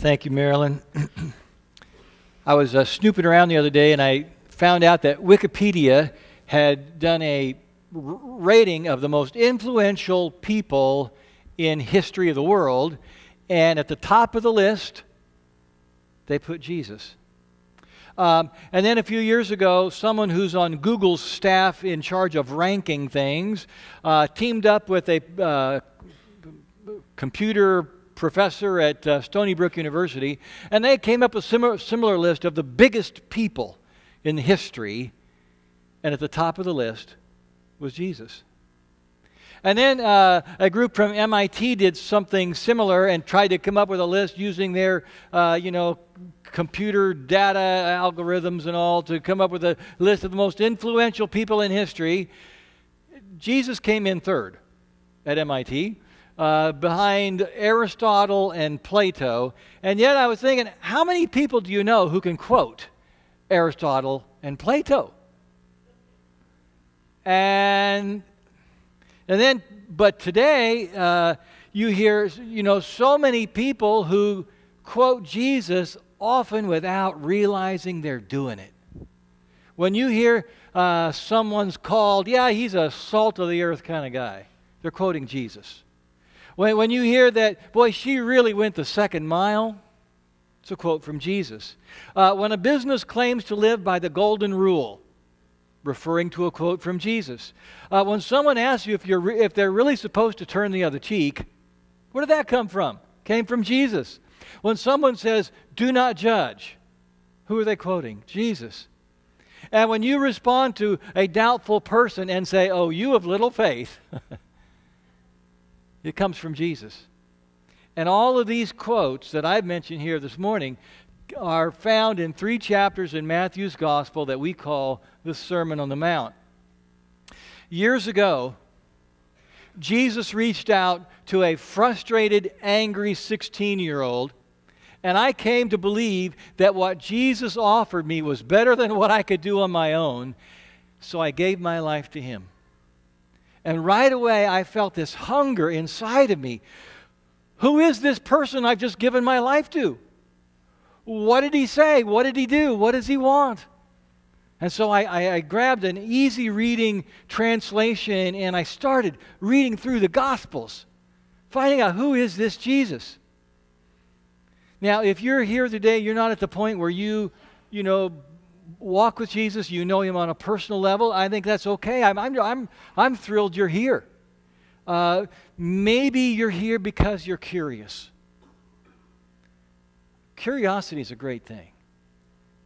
Thank you, Marilyn. I was uh, snooping around the other day and I found out that Wikipedia had done a r- rating of the most influential people in history of the world, and at the top of the list, they put Jesus. Um, and then a few years ago, someone who's on Google's staff in charge of ranking things uh, teamed up with a uh, computer professor at uh, Stony Brook University, and they came up with a similar, similar list of the biggest people in history. And at the top of the list was Jesus. And then uh, a group from MIT did something similar and tried to come up with a list using their, uh, you know, computer data algorithms and all to come up with a list of the most influential people in history. Jesus came in third at MIT, uh, behind Aristotle and Plato. And yet I was thinking, how many people do you know who can quote Aristotle and Plato? And and then, but today, uh, you hear, you know, so many people who quote Jesus often without realizing they're doing it. When you hear uh, someone's called, yeah, he's a salt of the earth kind of guy, they're quoting Jesus. When, when you hear that, boy, she really went the second mile, it's a quote from Jesus. Uh, when a business claims to live by the golden rule, referring to a quote from Jesus. Uh, when someone asks you if, you're re- if they're really supposed to turn the other cheek, where did that come from? Came from Jesus. When someone says, do not judge, who are they quoting? Jesus. And when you respond to a doubtful person and say, oh, you have little faith, it comes from Jesus. And all of these quotes that I've mentioned here this morning are found in three chapters in Matthew's Gospel that we call the Sermon on the Mount. Years ago, Jesus reached out to a frustrated, angry 16 year old, and I came to believe that what Jesus offered me was better than what I could do on my own, so I gave my life to him. And right away, I felt this hunger inside of me. Who is this person I've just given my life to? What did he say? What did he do? What does he want? And so I, I, I, grabbed an easy reading translation and I started reading through the Gospels, finding out who is this Jesus. Now, if you're here today, you're not at the point where you, you know, walk with Jesus, you know him on a personal level, I think that's okay. I'm, I'm, I'm, I'm thrilled you're here. Uh, maybe you're here because you're curious. Curiosity is a great thing.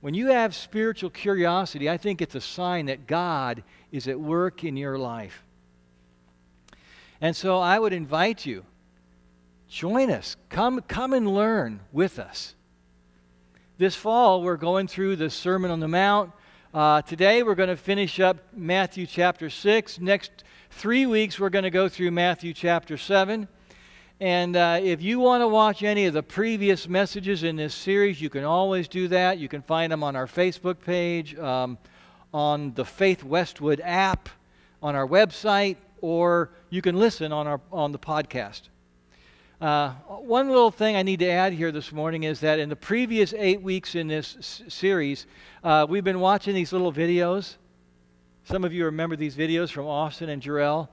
When you have spiritual curiosity, I think it's a sign that God is at work in your life. And so I would invite you, join us. Come, come and learn with us. This fall, we're going through the Sermon on the Mount. Uh, today, we're going to finish up Matthew chapter 6. Next three weeks, we're going to go through Matthew chapter 7. And uh, if you want to watch any of the previous messages in this series, you can always do that. You can find them on our Facebook page, um, on the Faith Westwood app, on our website, or you can listen on, our, on the podcast. Uh, one little thing I need to add here this morning is that in the previous eight weeks in this s- series, uh, we've been watching these little videos. Some of you remember these videos from Austin and Jarrell.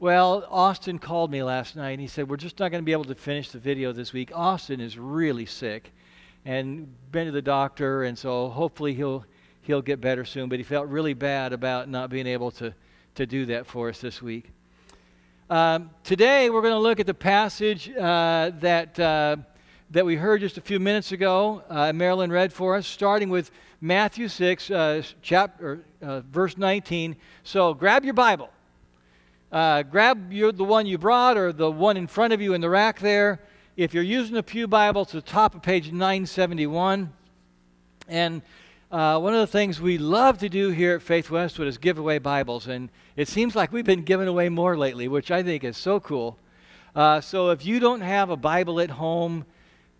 Well, Austin called me last night and he said, We're just not going to be able to finish the video this week. Austin is really sick and been to the doctor, and so hopefully he'll, he'll get better soon. But he felt really bad about not being able to, to do that for us this week. Um, today, we're going to look at the passage uh, that, uh, that we heard just a few minutes ago. Uh, Marilyn read for us, starting with Matthew 6, uh, chapter, uh, verse 19. So grab your Bible uh, grab your, the one you brought or the one in front of you in the rack there. If you're using a Pew Bible, it's the top of page 971. And uh, one of the things we love to do here at Faith Westwood is give away Bibles. And it seems like we've been giving away more lately, which I think is so cool. Uh, so if you don't have a Bible at home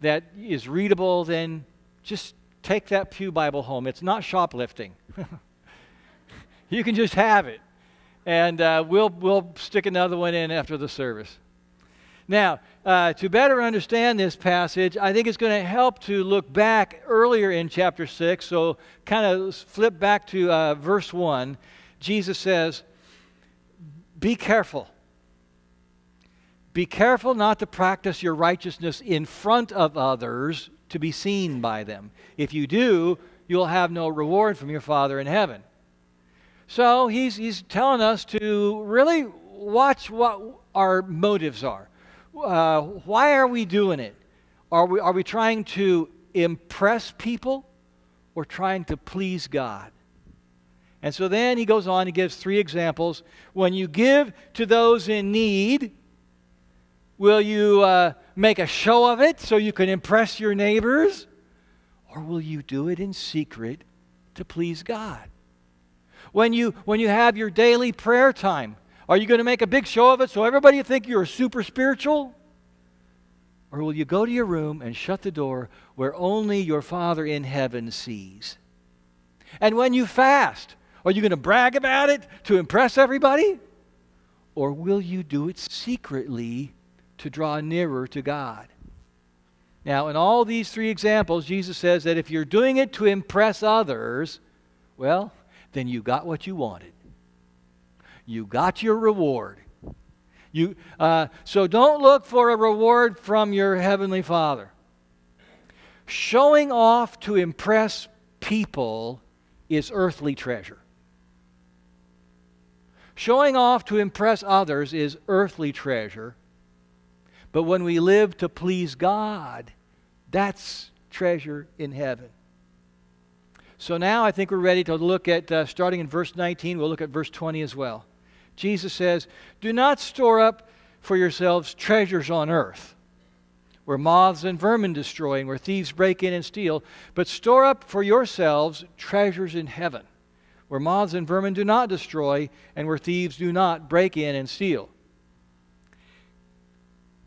that is readable, then just take that Pew Bible home. It's not shoplifting. you can just have it and uh, we'll, we'll stick another one in after the service. Now, uh, to better understand this passage, I think it's going to help to look back earlier in chapter 6. So, kind of flip back to uh, verse 1. Jesus says, Be careful. Be careful not to practice your righteousness in front of others to be seen by them. If you do, you'll have no reward from your Father in heaven. So he's, he's telling us to really watch what our motives are. Uh, why are we doing it? Are we, are we trying to impress people or trying to please God? And so then he goes on, he gives three examples. When you give to those in need, will you uh, make a show of it so you can impress your neighbors? Or will you do it in secret to please God? When you, when you have your daily prayer time, are you going to make a big show of it so everybody think you're super spiritual? Or will you go to your room and shut the door where only your Father in heaven sees? And when you fast, are you going to brag about it to impress everybody? Or will you do it secretly to draw nearer to God? Now, in all these three examples, Jesus says that if you're doing it to impress others, well, then you got what you wanted you got your reward. You, uh, so don't look for a reward from your Heavenly Father. Showing off to impress people is earthly treasure. Showing off to impress others is earthly treasure. But when we live to please God, that's treasure in heaven. So now I think we're ready to look at, uh, starting in verse 19, we'll look at verse 20 as well. Jesus says, Do not store up for yourselves treasures on earth, where moths and vermin destroy, and where thieves break in and steal, but store up for yourselves treasures in heaven, where moths and vermin do not destroy, and where thieves do not break in and steal.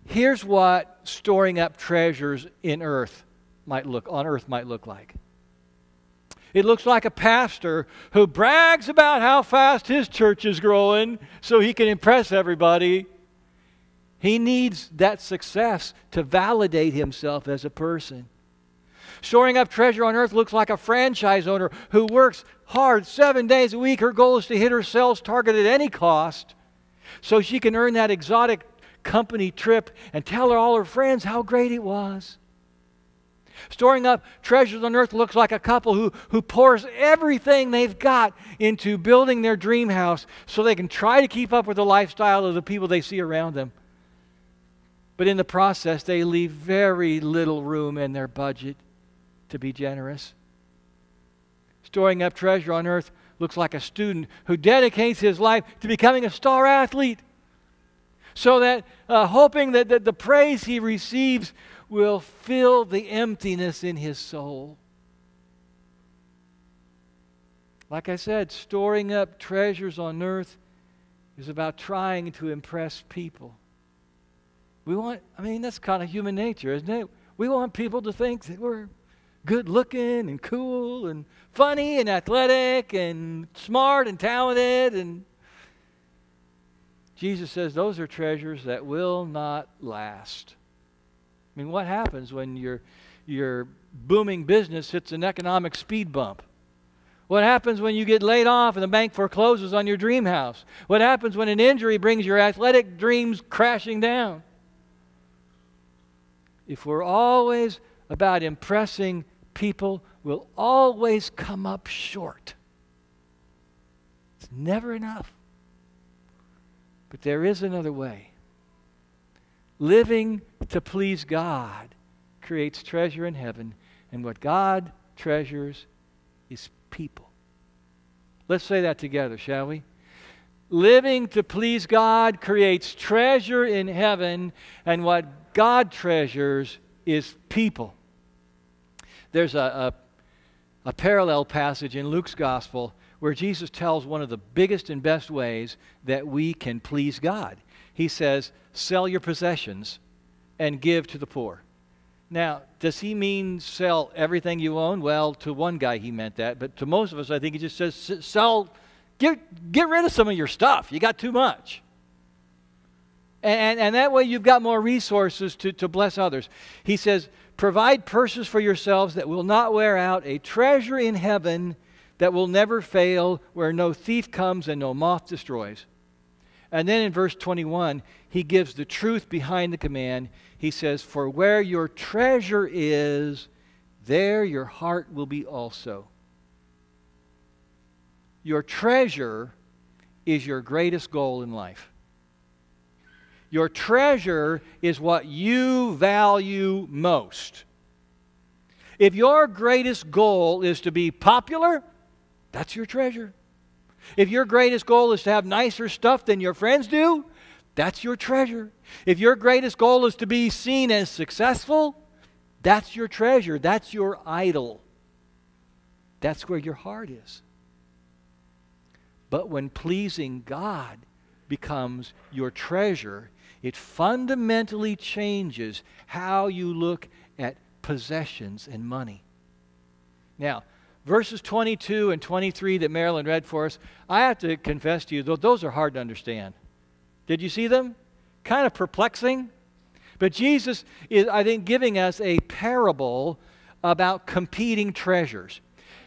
Here's what storing up treasures in earth might look on earth might look like. It looks like a pastor who brags about how fast his church is growing so he can impress everybody. He needs that success to validate himself as a person. Storing up treasure on earth looks like a franchise owner who works hard seven days a week. Her goal is to hit her sales target at any cost so she can earn that exotic company trip and tell her, all her friends how great it was. Storing up treasures on earth looks like a couple who, who pours everything they've got into building their dream house so they can try to keep up with the lifestyle of the people they see around them. But in the process, they leave very little room in their budget to be generous. Storing up treasure on earth looks like a student who dedicates his life to becoming a star athlete so that uh, hoping that, that the praise he receives will fill the emptiness in his soul. Like I said, storing up treasures on earth is about trying to impress people. We want, I mean, that's kind of human nature, isn't it? We want people to think that we're good looking and cool and funny and athletic and smart and talented. And Jesus says those are treasures that will not last. I mean, what happens when your, your booming business hits an economic speed bump? What happens when you get laid off and the bank forecloses on your dream house? What happens when an injury brings your athletic dreams crashing down? If we're always about impressing people, we'll always come up short. It's never enough. But there is another way. Living to please God creates treasure in heaven, and what God treasures is people. Let's say that together, shall we? Living to please God creates treasure in heaven, and what God treasures is people. There's a, a, a parallel passage in Luke's gospel where Jesus tells one of the biggest and best ways that we can please God. He says, Sell your possessions and give to the poor. Now, does he mean sell everything you own? Well, to one guy he meant that, but to most of us, I think he just says sell, get, get rid of some of your stuff. You got too much. And, and that way you've got more resources to, to bless others. He says, Provide purses for yourselves that will not wear out, a treasure in heaven that will never fail, where no thief comes and no moth destroys. And then in verse 21, he gives the truth behind the command. He says, For where your treasure is, there your heart will be also. Your treasure is your greatest goal in life. Your treasure is what you value most. If your greatest goal is to be popular, that's your treasure. If your greatest goal is to have nicer stuff than your friends do, that's your treasure. If your greatest goal is to be seen as successful, that's your treasure. That's your idol. That's where your heart is. But when pleasing God becomes your treasure, it fundamentally changes how you look at possessions and money. Now, verses 22 and 23 that Marilyn read for us, I have to confess to you, those are hard to understand. Did you see them? Kind of perplexing. But Jesus is, I think, giving us a parable about competing treasures.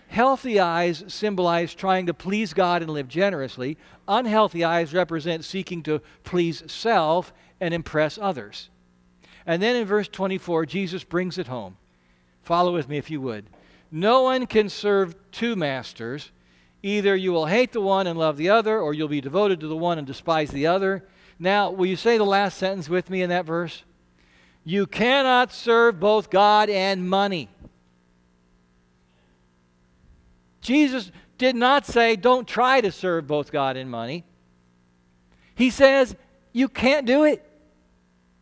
Healthy eyes symbolize trying to please God and live generously. Unhealthy eyes represent seeking to please self and impress others. And then in verse 24, Jesus brings it home. Follow with me if you would. No one can serve two masters. Either you will hate the one and love the other, or you'll be devoted to the one and despise the other. Now, will you say the last sentence with me in that verse? You cannot serve both God and money. Jesus did not say, don't try to serve both God and money. He says, you can't do it.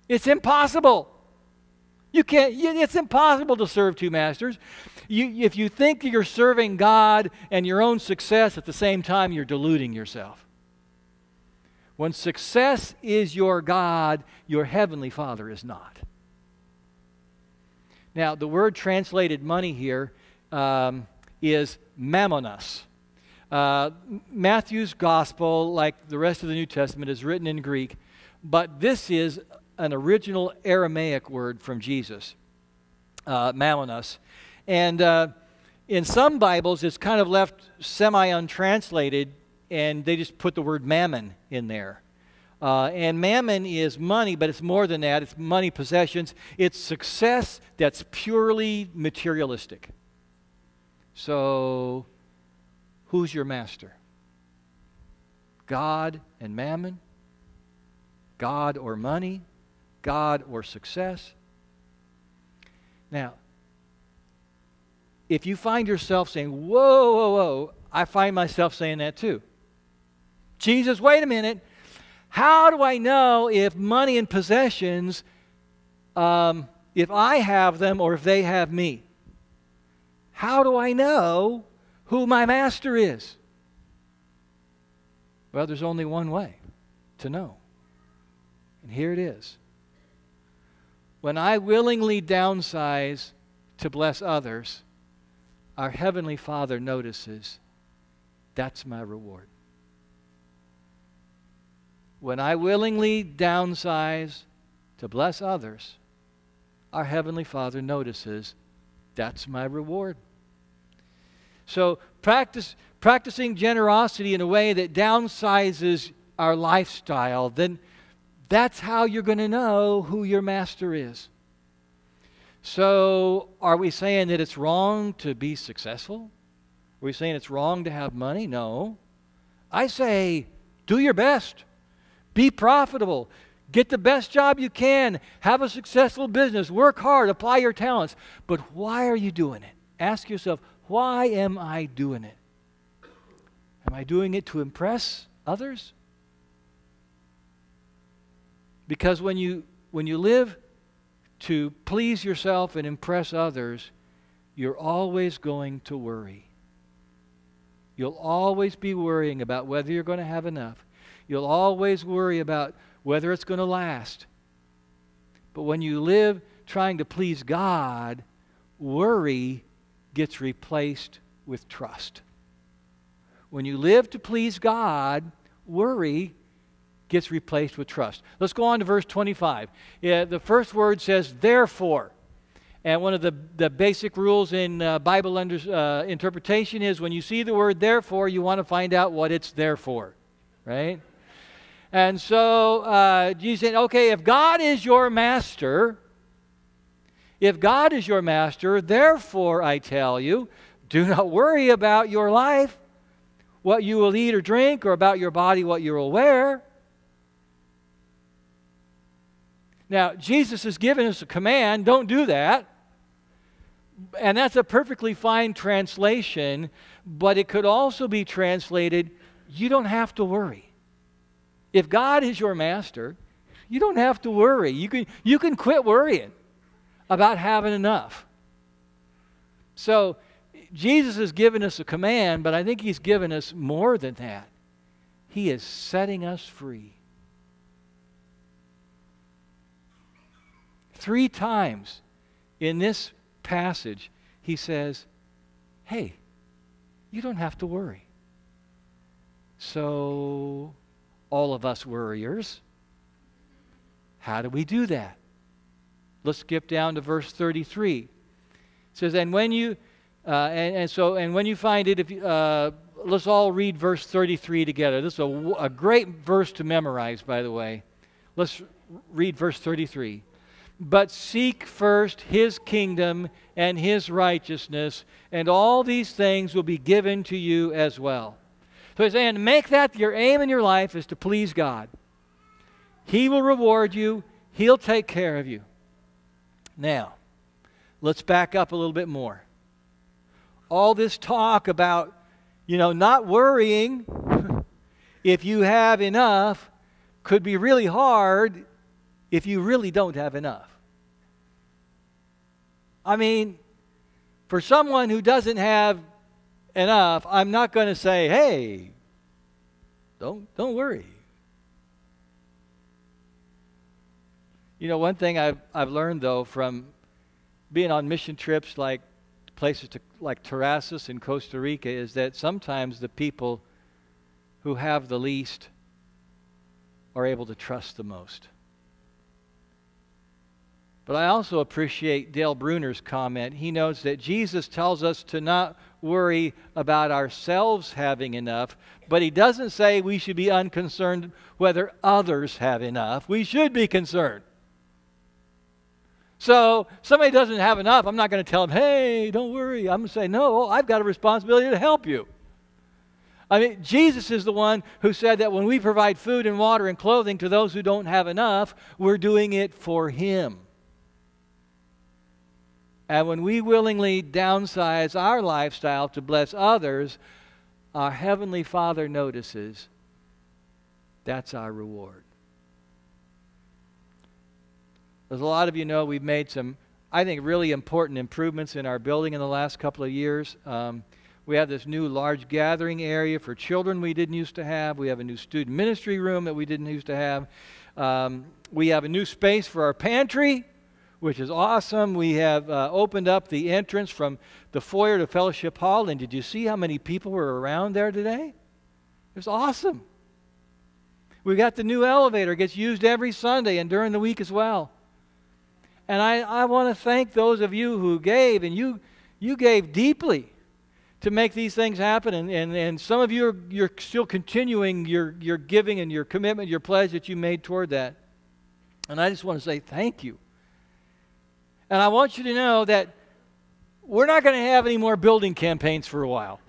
It's impossible. You can't, it's impossible to serve two masters. You, if you think you're serving God and your own success at the same time, you're deluding yourself. When success is your God, your heavenly Father is not. Now, the word translated money here um, is mammonos. Uh, Matthew's gospel, like the rest of the New Testament, is written in Greek, but this is an original Aramaic word from Jesus, uh, mammonos. And uh, in some Bibles, it's kind of left semi untranslated, and they just put the word mammon in there. Uh, and mammon is money, but it's more than that. It's money, possessions. It's success that's purely materialistic. So, who's your master? God and mammon? God or money? God or success? Now, if you find yourself saying, whoa, whoa, whoa, I find myself saying that too. Jesus, wait a minute. How do I know if money and possessions, um, if I have them or if they have me? How do I know who my master is? Well, there's only one way to know. And here it is. When I willingly downsize to bless others, our Heavenly Father notices that's my reward. When I willingly downsize to bless others, our Heavenly Father notices that's my reward. So practice practicing generosity in a way that downsizes our lifestyle, then that's how you're going to know who your master is. So, are we saying that it's wrong to be successful? Are we saying it's wrong to have money? No. I say, do your best. Be profitable. Get the best job you can. Have a successful business. Work hard. Apply your talents. But why are you doing it? Ask yourself, why am I doing it? Am I doing it to impress others? Because when you, when you live to please yourself and impress others, you're always going to worry. You'll always be worrying about whether you're going to have enough. You'll always worry about whether it's going to last. But when you live trying to please God, worry gets replaced with trust. When you live to please God, worry gets replaced with trust. Let's go on to verse 25. Yeah, the first word says, therefore. And one of the, the basic rules in uh, Bible under, uh, interpretation is when you see the word therefore, you want to find out what it's there for, right? And so uh, Jesus said, okay, if God is your master, if God is your master, therefore I tell you, do not worry about your life, what you will eat or drink, or about your body, what you will wear. Now, Jesus has given us a command don't do that. And that's a perfectly fine translation, but it could also be translated you don't have to worry. If God is your master, you don't have to worry. You can, you can quit worrying about having enough. So, Jesus has given us a command, but I think He's given us more than that. He is setting us free. Three times in this passage, he says, Hey, you don't have to worry. So, all of us worriers, how do we do that? Let's skip down to verse 33. It says, And when you, uh, and, and, so, and when you find it, if you, uh, let's all read verse 33 together. This is a, a great verse to memorize, by the way. Let's read verse 33. But seek first his kingdom and his righteousness, and all these things will be given to you as well. So he's saying, make that your aim in your life is to please God. He will reward you, he'll take care of you. Now, let's back up a little bit more. All this talk about, you know, not worrying if you have enough could be really hard if you really don't have enough. I mean, for someone who doesn't have enough, I'm not going to say, "Hey, don't don't worry." You know, one thing I've I've learned though from being on mission trips like places to, like Terrasses in Costa Rica is that sometimes the people who have the least are able to trust the most. But I also appreciate Dale Bruner's comment. He notes that Jesus tells us to not worry about ourselves having enough, but he doesn't say we should be unconcerned whether others have enough. We should be concerned. So, somebody doesn't have enough, I'm not going to tell them, hey, don't worry. I'm going to say, no, I've got a responsibility to help you. I mean, Jesus is the one who said that when we provide food and water and clothing to those who don't have enough, we're doing it for Him. And when we willingly downsize our lifestyle to bless others, our Heavenly Father notices that's our reward. As a lot of you know, we've made some, I think, really important improvements in our building in the last couple of years. Um, we have this new large gathering area for children we didn't used to have. We have a new student ministry room that we didn't used to have. Um, we have a new space for our pantry which is awesome. We have uh, opened up the entrance from the foyer to Fellowship Hall, and did you see how many people were around there today? It was awesome. We've got the new elevator, it gets used every Sunday and during the week as well. And I, I want to thank those of you who gave, and you, you gave deeply to make these things happen. And, and, and some of you are you're still continuing your, your giving and your commitment, your pledge that you made toward that. And I just want to say thank you. And I want you to know that we're not going to have any more building campaigns for a while.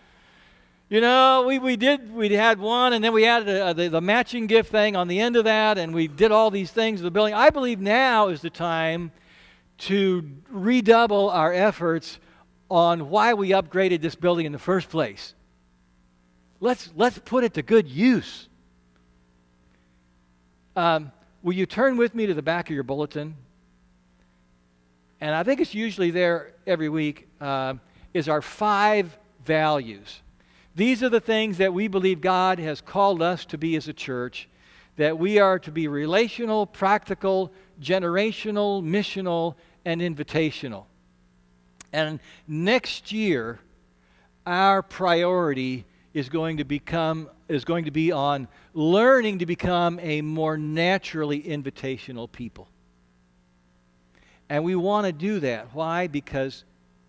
you know, we, we did, we had one, and then we added a, a, the, the matching gift thing on the end of that, and we did all these things to the building. I believe now is the time to redouble our efforts on why we upgraded this building in the first place. Let's, let's put it to good use. Um, will you turn with me to the back of your bulletin? And I think it's usually there every week, uh, is our five values. These are the things that we believe God has called us to be as a church, that we are to be relational, practical, generational, missional, and invitational. And next year, our priority is going to become is going to be on learning to become a more naturally invitational people. And we want to do that. Why? Because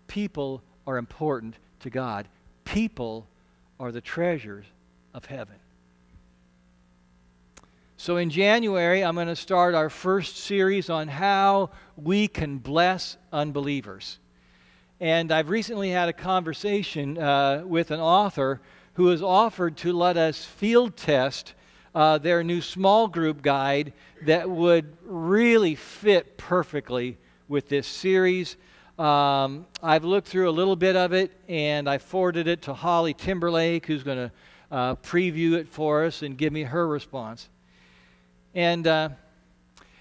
people are important to God. People are the treasures of heaven. So in January, I'm going to start our first series on how we can bless unbelievers. And I've recently had a conversation uh, with an author who has offered to let us field test uh, their new small group guide that would really fit perfectly with this series. Um, I've looked through a little bit of it and I forwarded it to Holly Timberlake, who's going to uh, preview it for us and give me her response. And, uh,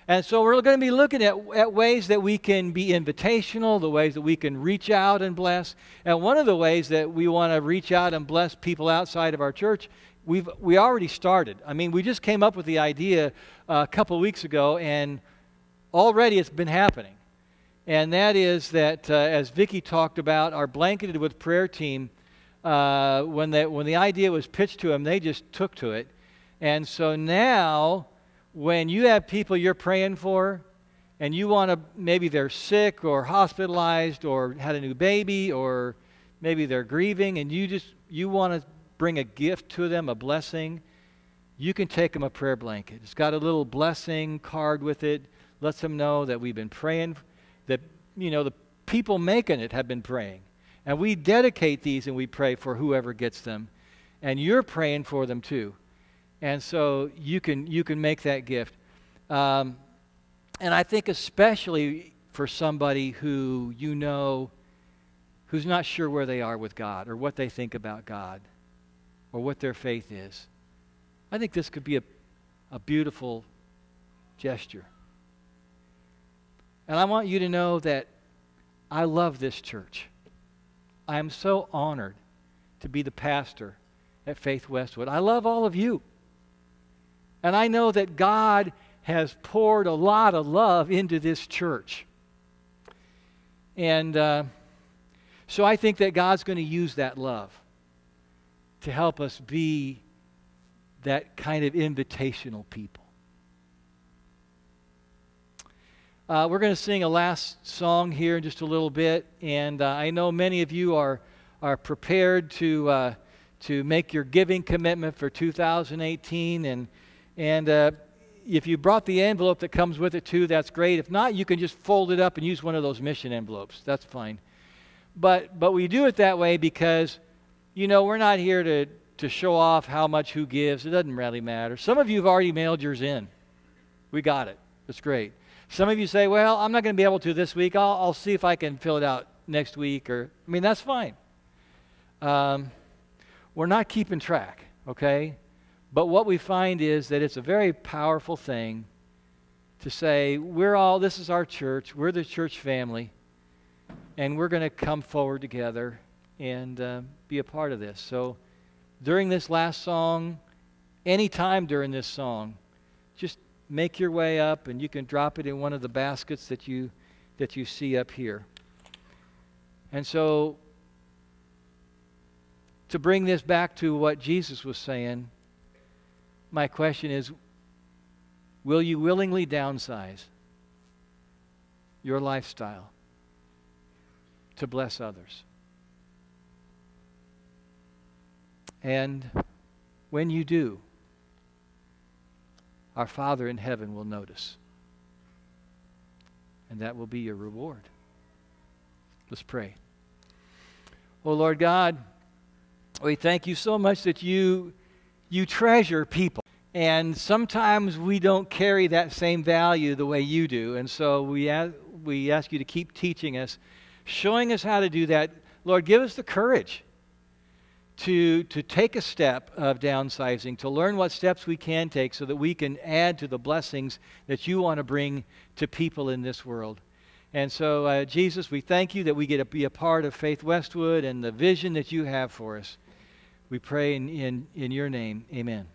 and so we're going to be looking at, at ways that we can be invitational, the ways that we can reach out and bless. And one of the ways that we want to reach out and bless people outside of our church, we've we already started. I mean, we just came up with the idea uh, a couple weeks ago, and already it's been happening. And that is that, uh, as Vicki talked about, our blanketed with prayer team, uh, when, they, when the idea was pitched to them, they just took to it. And so now when you have people you're praying for and you want to, maybe they're sick or hospitalized or had a new baby or maybe they're grieving and you just, you want to bring a gift to them, a blessing, you can take them a prayer blanket. It's got a little blessing card with it, lets them know that we've been praying, that, you know, the people making it have been praying. And we dedicate these and we pray for whoever gets them. And you're praying for them too. And so you can, you can make that gift. Um, and I think, especially for somebody who you know who's not sure where they are with God or what they think about God or what their faith is, I think this could be a, a beautiful gesture. And I want you to know that I love this church. I am so honored to be the pastor at Faith Westwood. I love all of you. And I know that God has poured a lot of love into this church. And uh, so I think that God's going to use that love to help us be that kind of invitational people. Uh, we're going to sing a last song here in just a little bit, and uh, I know many of you are, are prepared to, uh, to make your giving commitment for 2018, and and uh, if you brought the envelope that comes with it too, that's great. If not, you can just fold it up and use one of those mission envelopes. That's fine. But, but we do it that way because, you know, we're not here to, to show off how much who gives. It doesn't really matter. Some of you have already mailed yours in. We got it. That's great. Some of you say, well, I'm not going to be able to this week. I'll, I'll see if I can fill it out next week. Or, I mean, that's fine. Um, we're not keeping track, okay? But what we find is that it's a very powerful thing to say, we're all, this is our church, we're the church family, and we're going to come forward together and uh, be a part of this. So during this last song, anytime during this song, just make your way up and you can drop it in one of the baskets that you that you see up here. And so to bring this back to what Jesus was saying, my question is will you willingly downsize your lifestyle to bless others? And when you do, our Father in heaven will notice. And that will be your reward. Let's pray. Oh, Lord God, we thank you so much that you you treasure people. And sometimes we don't carry that same value the way you do. And so we, ask, we ask you to keep teaching us, showing us how to do that. Lord, give us the courage to, to take a step of downsizing, to learn what steps we can take so that we can add to the blessings that you want to bring to people in this world. And so, uh, Jesus, we thank you that we get to be a part of Faith Westwood and the vision that you have for us. We pray in, in, in your name. Amen.